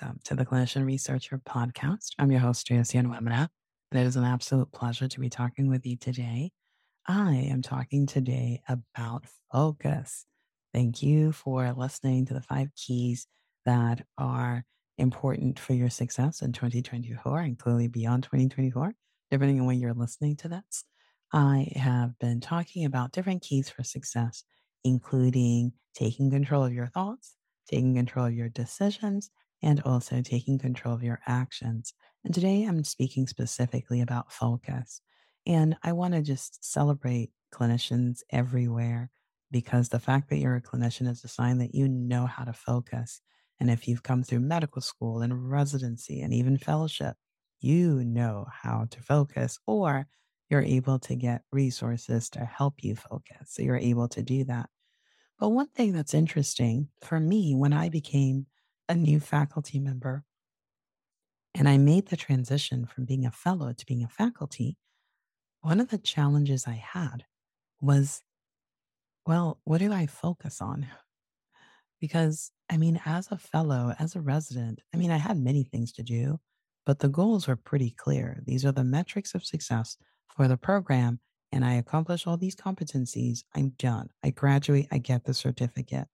Welcome to the Clinician Researcher Podcast. I'm your host, Chelsea Onwemina. It is an absolute pleasure to be talking with you today. I am talking today about focus. Thank you for listening to the five keys that are important for your success in 2024 and clearly beyond 2024, depending on when you're listening to this. I have been talking about different keys for success, including taking control of your thoughts, taking control of your decisions, and also taking control of your actions. And today I'm speaking specifically about focus. And I want to just celebrate clinicians everywhere because the fact that you're a clinician is a sign that you know how to focus. And if you've come through medical school and residency and even fellowship, you know how to focus or you're able to get resources to help you focus. So you're able to do that. But one thing that's interesting for me when I became a new faculty member and I made the transition from being a fellow to being a faculty, one of the challenges I had was, well, what do I focus on? Because, I mean, as a fellow, as a resident, I mean, I had many things to do, but the goals were pretty clear. These are the metrics of success for the program, and I accomplish all these competencies. I'm done. I graduate, I get the certificate.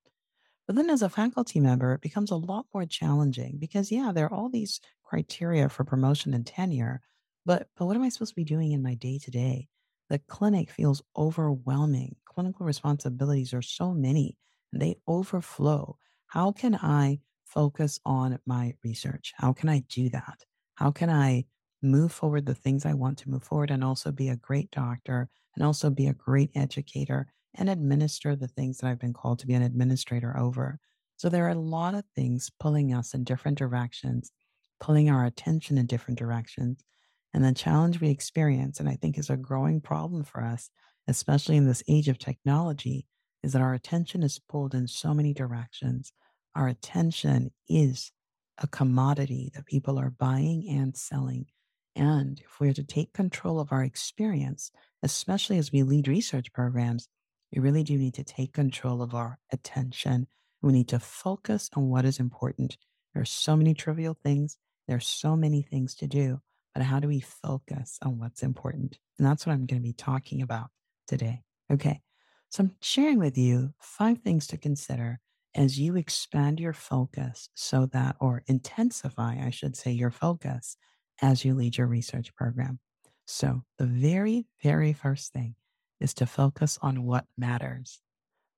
But then as a faculty member, it becomes a lot more challenging because, yeah, there are all these criteria for promotion and tenure. But, but what am I supposed to be doing in my day to day? The clinic feels overwhelming. Clinical responsibilities are so many and they overflow. How can I focus on my research? How can I do that? How can I move forward the things I want to move forward and also be a great doctor and also be a great educator and administer the things that I've been called to be an administrator over. So there are a lot of things pulling us in different directions, pulling our attention in different directions. And the challenge we experience, and I think is a growing problem for us, especially in this age of technology, is that our attention is pulled in so many directions. Our attention is a commodity that people are buying and selling. And if we are to take control of our experience, especially as we lead research programs, we really do need to take control of our attention. We need to focus on what is important. There are so many trivial things, there are so many things to do, but how do we focus on what's important? And that's what I'm going to be talking about today. Okay. So I'm sharing with you five things to consider as you expand your focus so that, or intensify, I should say, your focus as you lead your research program. So the very, very first thing is to focus on what matters.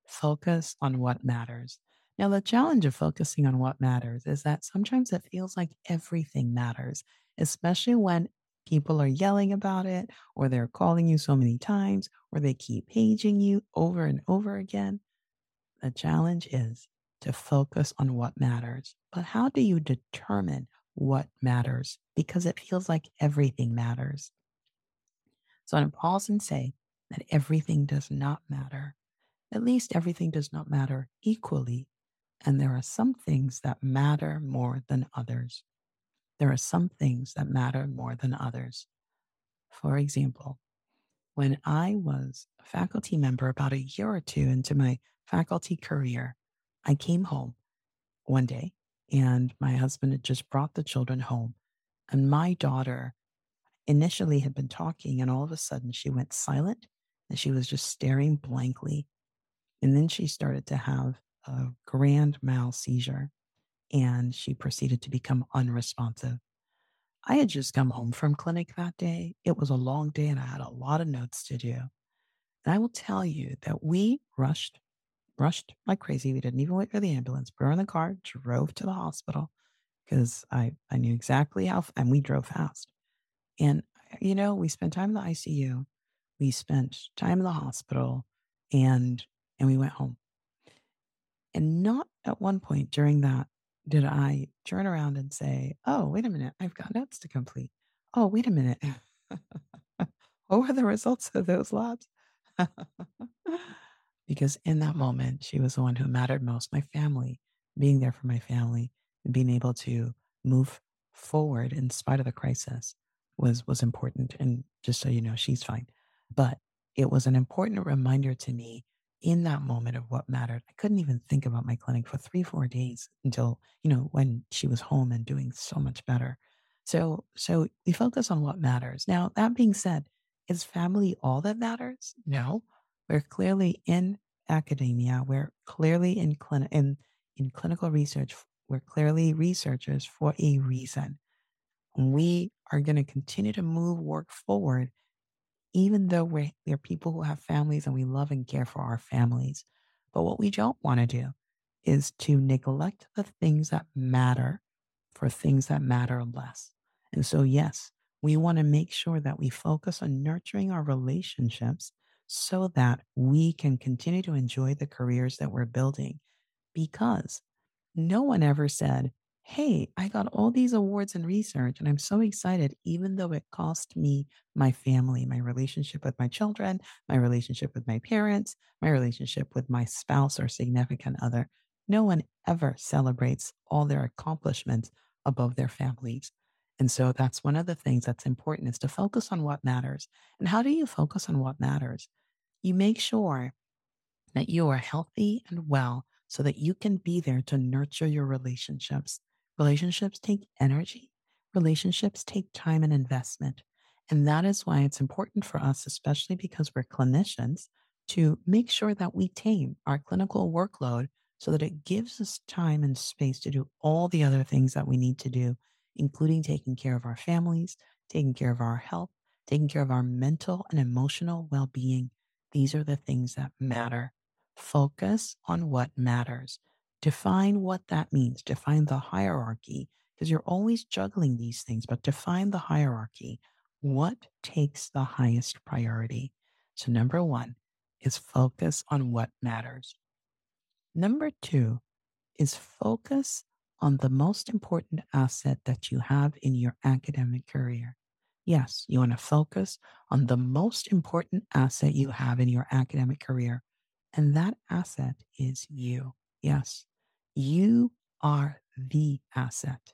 Focus on what matters. Now, the challenge of focusing on what matters is that sometimes it feels like everything matters, especially when people are yelling about it, or they're calling you so many times, or they keep paging you over and over again. The challenge is to focus on what matters. But how do you determine what matters? Because it feels like everything matters. So I'm going to pause and say, that everything does not matter. At least everything does not matter equally. And there are some things that matter more than others. There are some things that matter more than others. For example, when I was a faculty member about a year or two into my faculty career, I came home one day and my husband had just brought the children home. And my daughter initially had been talking, and all of a sudden she went silent and she was just staring blankly. And then she started to have a grand mal seizure. and she proceeded to become unresponsive. I had just come home from clinic that day. It was a long day and I had a lot of notes to do. And I will tell you that we rushed, rushed like crazy. We didn't even wait for the ambulance. We were in the car, drove to the hospital because I, I knew exactly how, and we drove fast. And, you know, we spent time in the ICU, we spent time in the hospital, and, and we went home. And not at one point during that did I turn around and say, Oh, wait a minute, I've got notes to complete. Oh, wait a minute. what were the results of those labs? because in that moment, she was the one who mattered most my family, being there for my family and being able to move forward in spite of the crisis was was important and just so you know she's fine but it was an important reminder to me in that moment of what mattered. I couldn't even think about my clinic for three, four days until, you know, when she was home and doing so much better. So, so we focus on what matters. Now, that being said, is family all that matters? No. We're clearly in academia. We're clearly in clinic in, in clinical research. We're clearly researchers for a reason. We are going to continue to move work forward even though we're, we're people who have families and we love and care for our families. But what we don't want to do is to neglect the things that matter for things that matter less. And so, yes, we want to make sure that we focus on nurturing our relationships so that we can continue to enjoy the careers that we're building because no one ever said, hey, I got all these awards in research and I'm so excited, even though it cost me my family, my relationship with my children, my relationship with my parents, my relationship with my spouse or significant other. No one ever celebrates all their accomplishments above their families. And so that's one of the things that's important is to focus on what matters. And how do you focus on what matters? You make sure that you are healthy and well so that you can be there to nurture your relationships Relationships take energy, relationships take time and investment. And that is why it's important for us, especially because we're clinicians, to make sure that we tame our clinical workload so that it gives us time and space to do all the other things that we need to do, including taking care of our families, taking care of our health, taking care of our mental and emotional well being. These are the things that matter. Focus on what matters. Define what that means. Define the hierarchy because you're always juggling these things, but define the hierarchy. What takes the highest priority? So, number one is focus on what matters. Number two is focus on the most important asset that you have in your academic career. Yes, you want to focus on the most important asset you have in your academic career, and that asset is you. Yes, you are the asset.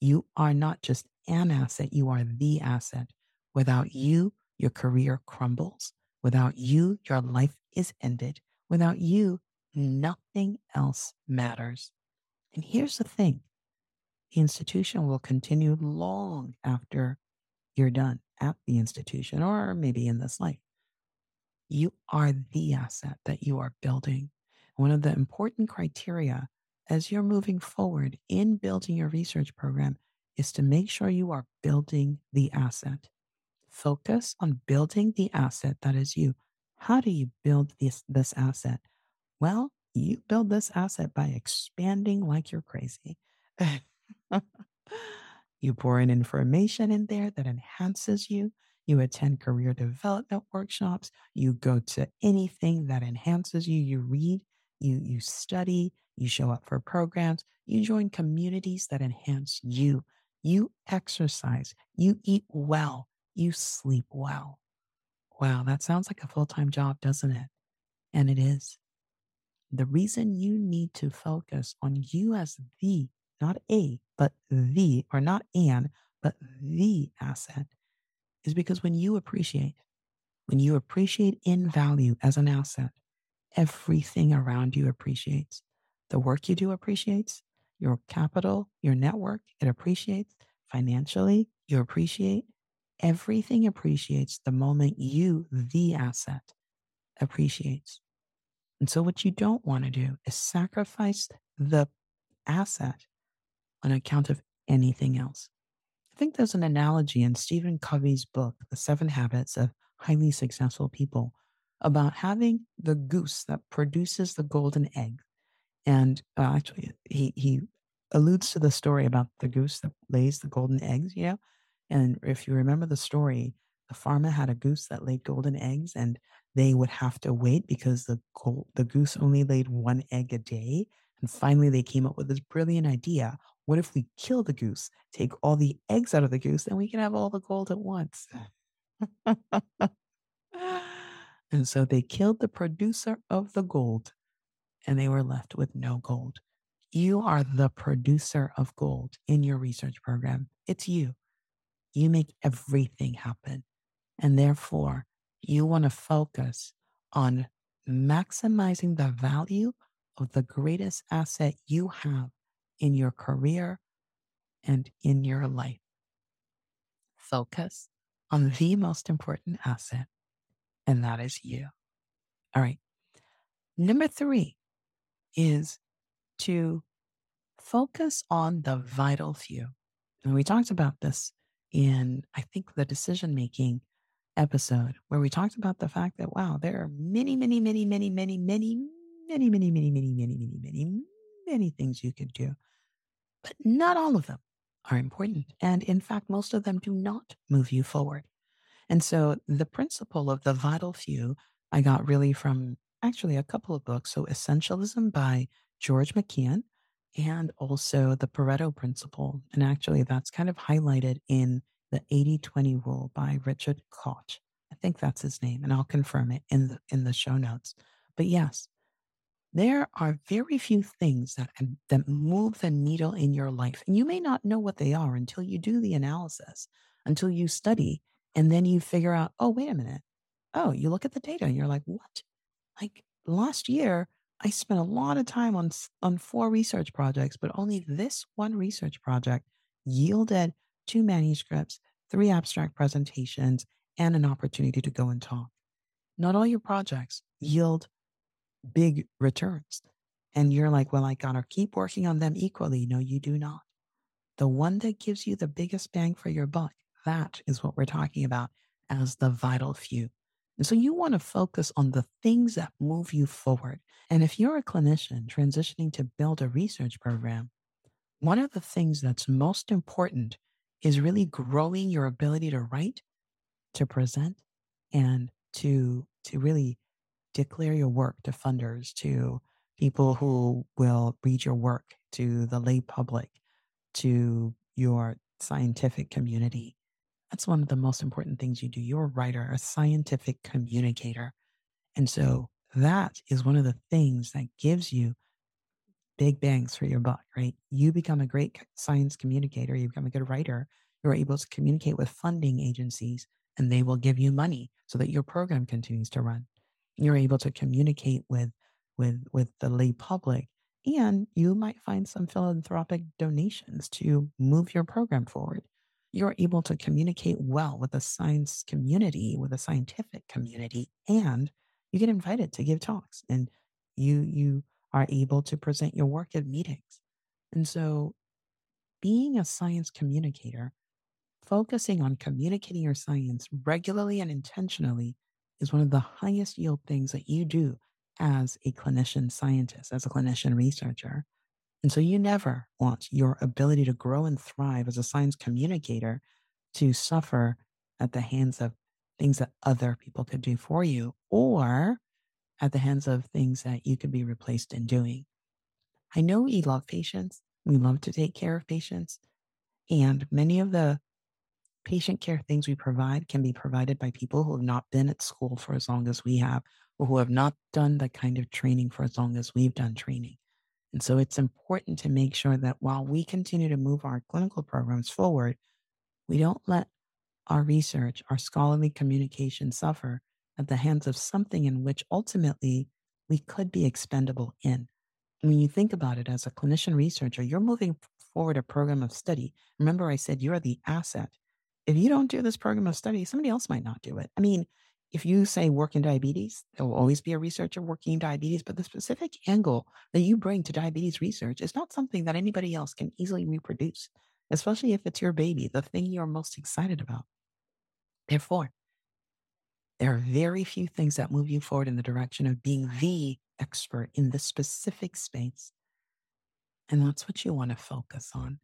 You are not just an asset, you are the asset. Without you, your career crumbles. Without you, your life is ended. Without you, nothing else matters. And here's the thing the institution will continue long after you're done at the institution or maybe in this life. You are the asset that you are building. One of the important criteria as you're moving forward in building your research program is to make sure you are building the asset. Focus on building the asset that is you. How do you build this, this asset? Well, you build this asset by expanding like you're crazy. you pour in information in there that enhances you. You attend career development workshops. You go to anything that enhances you. You read, you, you study, you show up for programs, you join communities that enhance you, you exercise, you eat well, you sleep well. Wow, that sounds like a full time job, doesn't it? And it is. The reason you need to focus on you as the, not a, but the, or not an, but the asset is because when you appreciate, when you appreciate in value as an asset, everything around you appreciates. The work you do appreciates, your capital, your network, it appreciates financially, you appreciate. Everything appreciates the moment you, the asset, appreciates. And so, what you don't want to do is sacrifice the asset on account of anything else. I think there's an analogy in Stephen Covey's book, The Seven Habits of Highly Successful People, about having the goose that produces the golden egg. And uh, actually, he, he alludes to the story about the goose that lays the golden eggs, you know? And if you remember the story, the farmer had a goose that laid golden eggs and they would have to wait because the gold, the goose only laid one egg a day. And finally, they came up with this brilliant idea. What if we kill the goose, take all the eggs out of the goose, and we can have all the gold at once? and so they killed the producer of the gold, and they were left with no gold. You are the producer of gold in your research program. It's you. You make everything happen. And therefore, you want to focus on maximizing the value of the greatest asset you have in your career and in your life. Focus on the most important asset, and that is you. All right. Number three is to focus on the vital few. And we talked about this in, I think, the decision making episode where we talked about the fact that, wow, there are many, many, many, many, many, many, many, many, many, many, many, many, many, many things you could do. But not all of them are important. And in fact, most of them do not move you forward. And so the principle of the vital few I got really from actually a couple of books. So Essentialism by George McKeown and also the Pareto principle. And actually that's kind of highlighted in the 80-20 rule by Richard Koch. I think that's his name, and I'll confirm it in the in the show notes. But yes, there are very few things that that move the needle in your life, and you may not know what they are until you do the analysis, until you study, and then you figure out, oh, wait a minute. Oh, you look at the data and you're like, what? Like last year, I spent a lot of time on on four research projects, but only this one research project yielded two manuscripts, three abstract presentations, and an opportunity to go and talk. Not all your projects yield big returns. And you're like, well, I gotta keep working on them equally. No, you do not. The one that gives you the biggest bang for your buck, that is what we're talking about as the vital few. And so you want to focus on the things that move you forward. And if you're a clinician transitioning to build a research program, one of the things that's most important is really growing your ability to write, to present, and to to really declare your work to funders, to people who will read your work, to the lay public, to your scientific community. That's one of the most important things you do. You're a writer, a scientific communicator. And so that is one of the things that gives you big bangs for your buck, right? You become a great science communicator, you become a good writer, you're able to communicate with funding agencies and they will give you money so that your program continues to run. You're able to communicate with with with the lay public and you might find some philanthropic donations to move your program forward. You're able to communicate well with the science community, with the scientific community, and you get invited to give talks and you you are able to present your work at meetings. And so being a science communicator, focusing on communicating your science regularly and intentionally is one of the highest yield things that you do as a clinician scientist, as a clinician researcher. And so you never want your ability to grow and thrive as a science communicator to suffer at the hands of things that other people could do for you or at the hands of things that you could be replaced in doing. I know we love patients. We love to take care of patients. And many of the patient care things we provide can be provided by people who have not been at school for as long as we have, or who have not done the kind of training for as long as we've done training. And so it's important to make sure that while we continue to move our clinical programs forward, we don't let our research, our scholarly communication suffer at the hands of something in which ultimately we could be expendable in. When you think about it as a clinician researcher, you're moving forward a program of study. Remember, I said you're the asset. If you don't do this program of study, somebody else might not do it. I mean, if you say work in diabetes, there will always be a researcher working in diabetes, but the specific angle that you bring to diabetes research is not something that anybody else can easily reproduce, especially if it's your baby, the thing you're most excited about. Therefore, there are very few things that move you forward in the direction of being the expert in the specific space. And that's what you want to focus on.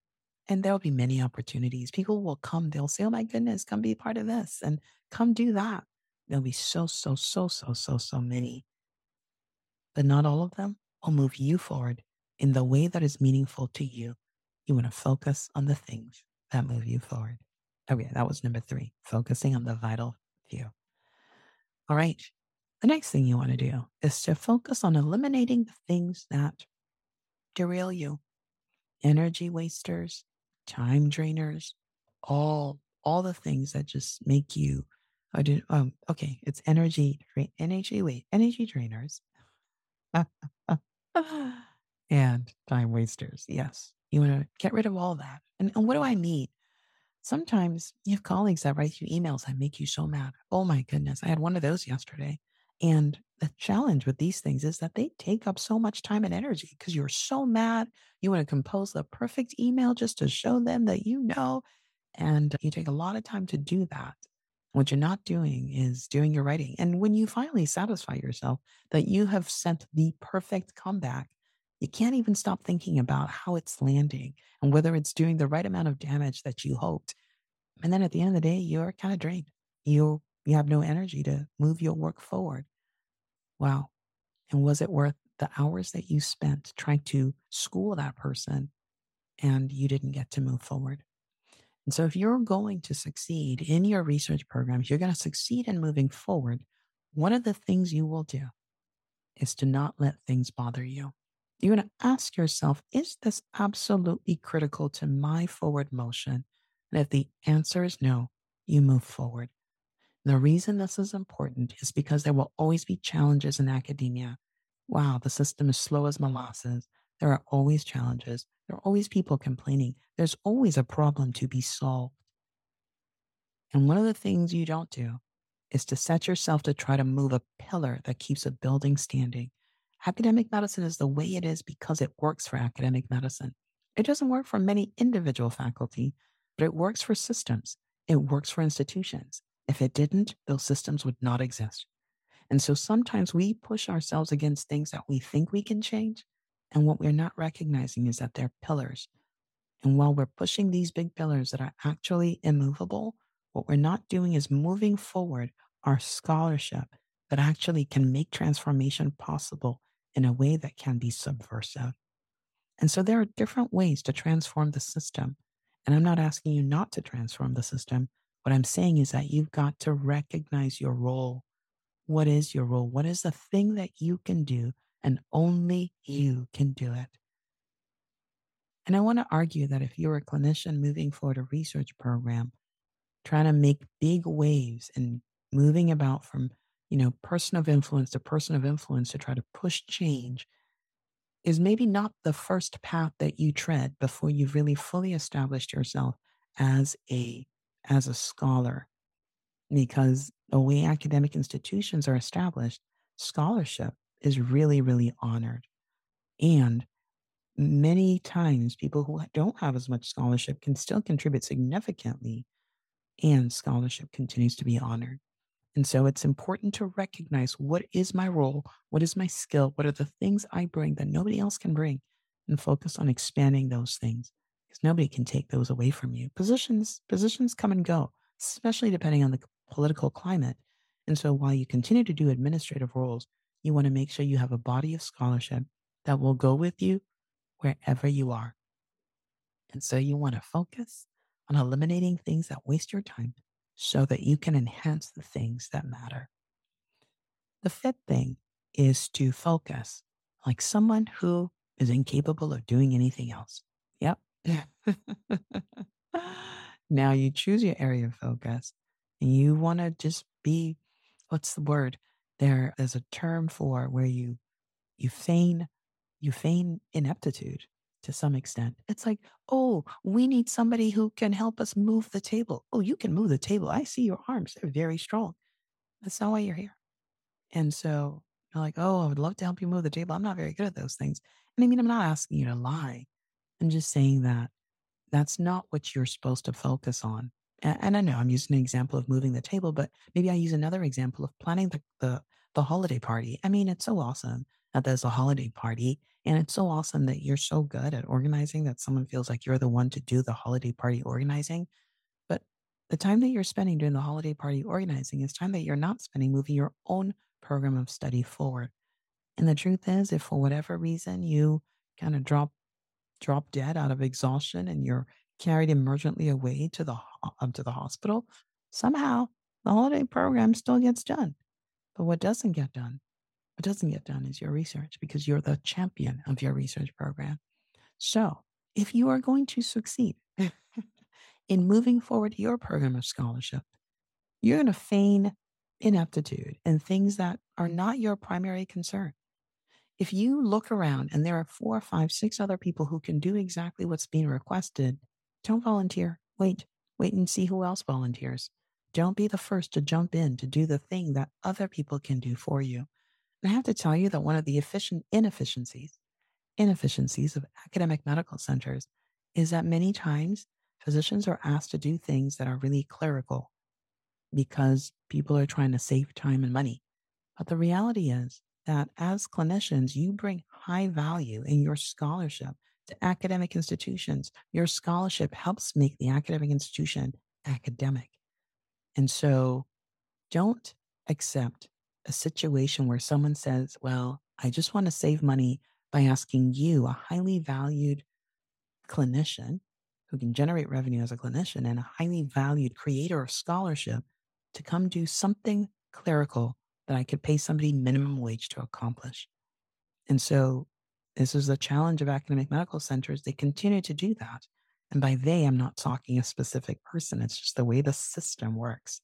And there'll be many opportunities. People will come, they'll say, Oh my goodness, come be part of this and come do that. There'll be so, so, so, so, so, so many. But not all of them will move you forward in the way that is meaningful to you. You want to focus on the things that move you forward. Oh, okay, that was number three, focusing on the vital few. All right. The next thing you want to do is to focus on eliminating the things that derail you energy wasters, time drainers, all all the things that just make you I do um okay, it's energy energy wait, energy drainers. and time wasters. Yes. You want to get rid of all that. And, and what do I mean? Sometimes you have colleagues that write you emails that make you so mad. Oh my goodness. I had one of those yesterday. And the challenge with these things is that they take up so much time and energy because you're so mad. You want to compose the perfect email just to show them that you know. And you take a lot of time to do that. What you're not doing is doing your writing. And when you finally satisfy yourself that you have sent the perfect comeback, you can't even stop thinking about how it's landing and whether it's doing the right amount of damage that you hoped. And then at the end of the day, you're kind of drained. You you have no energy to move your work forward. Wow. And was it worth the hours that you spent trying to school that person and you didn't get to move forward? And so if you're going to succeed in your research programs, you're going to succeed in moving forward. One of the things you will do is to not let things bother you. You're going to ask yourself, is this absolutely critical to my forward motion? And if the answer is no, you move forward. The reason this is important is because there will always be challenges in academia. Wow, the system is slow as molasses. There are always challenges. There are always people complaining. There's always a problem to be solved. And one of the things you don't do is to set yourself to try to move a pillar that keeps a building standing academic medicine is the way it is because it works for academic medicine. It doesn't work for many individual faculty, but it works for systems. It works for institutions. If it didn't, those systems would not exist. And so sometimes we push ourselves against things that we think we can change. And what we're not recognizing is that they're pillars. And while we're pushing these big pillars that are actually immovable, what we're not doing is moving forward our scholarship that actually can make transformation possible in a way that can be subversive. And so there are different ways to transform the system. And I'm not asking you not to transform the system. What I'm saying is that you've got to recognize your role. What is your role? What is the thing that you can do? And only you can do it. And I want to argue that if you're a clinician moving forward a research program, trying to make big waves and moving about from you know, person of influence to person of influence to try to push change is maybe not the first path that you tread before you've really fully established yourself as a as a scholar because the way academic institutions are established scholarship is really really honored and many times people who don't have as much scholarship can still contribute significantly and scholarship continues to be honored and so it's important to recognize what is my role, what is my skill, what are the things I bring that nobody else can bring, and focus on expanding those things because nobody can take those away from you. Positions positions come and go, especially depending on the political climate. And so while you continue to do administrative roles, you want to make sure you have a body of scholarship that will go with you wherever you are. And so you want to focus on eliminating things that waste your time so that you can enhance the things that matter. The fifth thing is to focus like someone who is incapable of doing anything else. Yep. now you choose your area of focus and you want to just be what's the word there is a term for where you you feign you feign ineptitude to some extent. It's like, oh, we need somebody who can help us move the table. Oh, you can move the table. I see your arms, they're very strong. That's not why you're here. And so you're like, oh, I would love to help you move the table. I'm not very good at those things. And I mean, I'm not asking you to lie. I'm just saying that that's not what you're supposed to focus on. And, I know I'm using an example of moving the table, but maybe I use another example of planning the, the, the holiday party. I mean, it's so awesome that there's a holiday party. And it's so awesome that you're so good at organizing that someone feels like you're the one to do the holiday party organizing. But the time that you're spending doing the holiday party organizing is time that you're not spending moving your own program of study forward. And the truth is, if for whatever reason you kind of drop drop dead out of exhaustion and you're carried emergently away to the um, to the hospital, somehow the holiday program still gets done. But what doesn't get done, what doesn't get done is your research because you're the champion of your research program. So if you are going to succeed in moving forward your program of scholarship, you're going to feign ineptitude and things that are not your primary concern. If you look around and there are four, five, six other people who can do exactly what's being requested, don't volunteer. Wait, wait and see who else volunteers. Don't be the first to jump in to do the thing that other people can do for you. And I have to tell you that one of the efficient inefficiencies, inefficiencies of academic medical centers is that many times physicians are asked to do things that are really clerical because people are trying to save time and money. But the reality is that as clinicians, you bring high value in your scholarship academic institutions. Your scholarship helps make the academic institution academic. And so don't accept a situation where someone says, Well, I just want to save money by asking you, a highly valued clinician who can generate revenue as a clinician and a highly valued creator of scholarship, to come do something clerical that I could pay somebody minimum wage to accomplish. And so this is the challenge of academic medical centers. They continue to do that. And by they, I'm not talking a specific person. It's just the way the system works.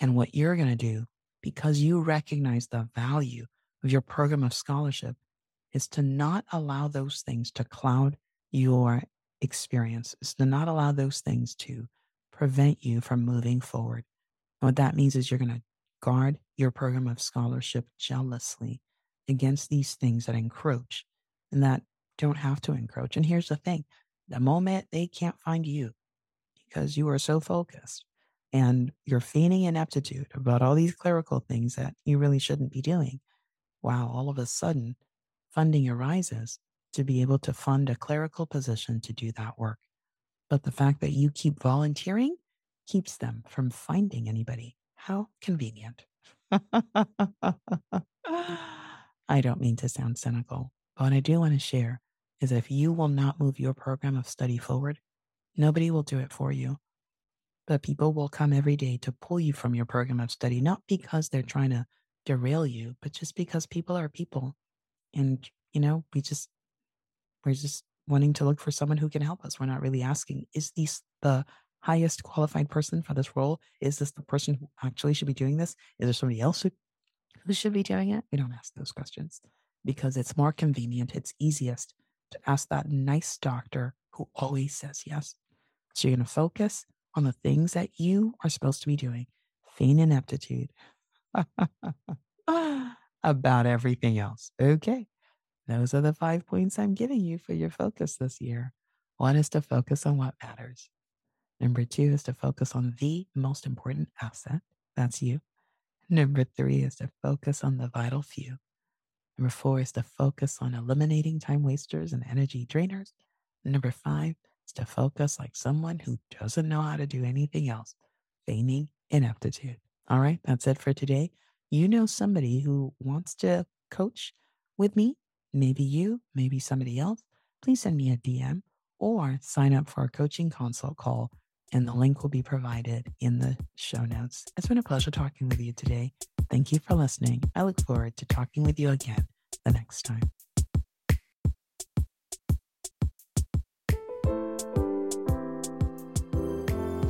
And what you're going to do, because you recognize the value of your program of scholarship, is to not allow those things to cloud your experience, is to not allow those things to prevent you from moving forward. And what that means is you're going to guard your program of scholarship jealously against these things that encroach and that don't have to encroach. And here's the thing the moment they can't find you because you are so focused and you're feigning ineptitude about all these clerical things that you really shouldn't be doing, wow, all of a sudden funding arises to be able to fund a clerical position to do that work. But the fact that you keep volunteering keeps them from finding anybody. How convenient. I don't mean to sound cynical, but what I do want to share is if you will not move your program of study forward, nobody will do it for you. But people will come every day to pull you from your program of study, not because they're trying to derail you, but just because people are people. And, you know, we just, we're just wanting to look for someone who can help us. We're not really asking, is this the highest qualified person for this role? Is this the person who actually should be doing this? Is there somebody else who, who should be doing it? We don't ask those questions because it's more convenient. It's easiest to ask that nice doctor who always says yes. So you're going to focus on the things that you are supposed to be doing, feign ineptitude about everything else. Okay. Those are the five points I'm giving you for your focus this year. One is to focus on what matters. Number two is to focus on the most important asset. That's you. Number three is to focus on the vital few. Number four is to focus on eliminating time wasters and energy drainers. Number five is to focus like someone who doesn't know how to do anything else, feigning ineptitude. All right, that's it for today. You know somebody who wants to coach with me, maybe you, maybe somebody else. Please send me a DM or sign up for a coaching consult call and the link will be provided in the show notes. It's been a pleasure talking with you today. Thank you for listening. I look forward to talking with you again the next time.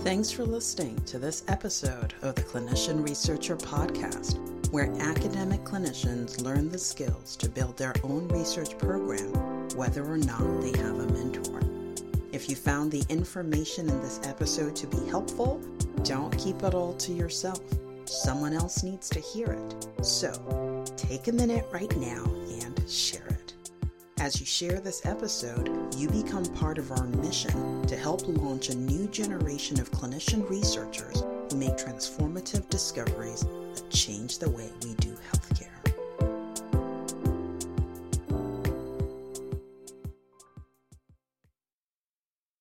Thanks for listening to this episode of the Clinician Researcher Podcast, where academic clinicians learn the skills to build their own research program, whether or not they have a mentor. If you found the information in this episode to be helpful, don't keep it all to yourself. Someone else needs to hear it. So take a minute right now and share it. As you share this episode, you become part of our mission to help launch a new generation of clinician researchers who make transformative discoveries that change the way we do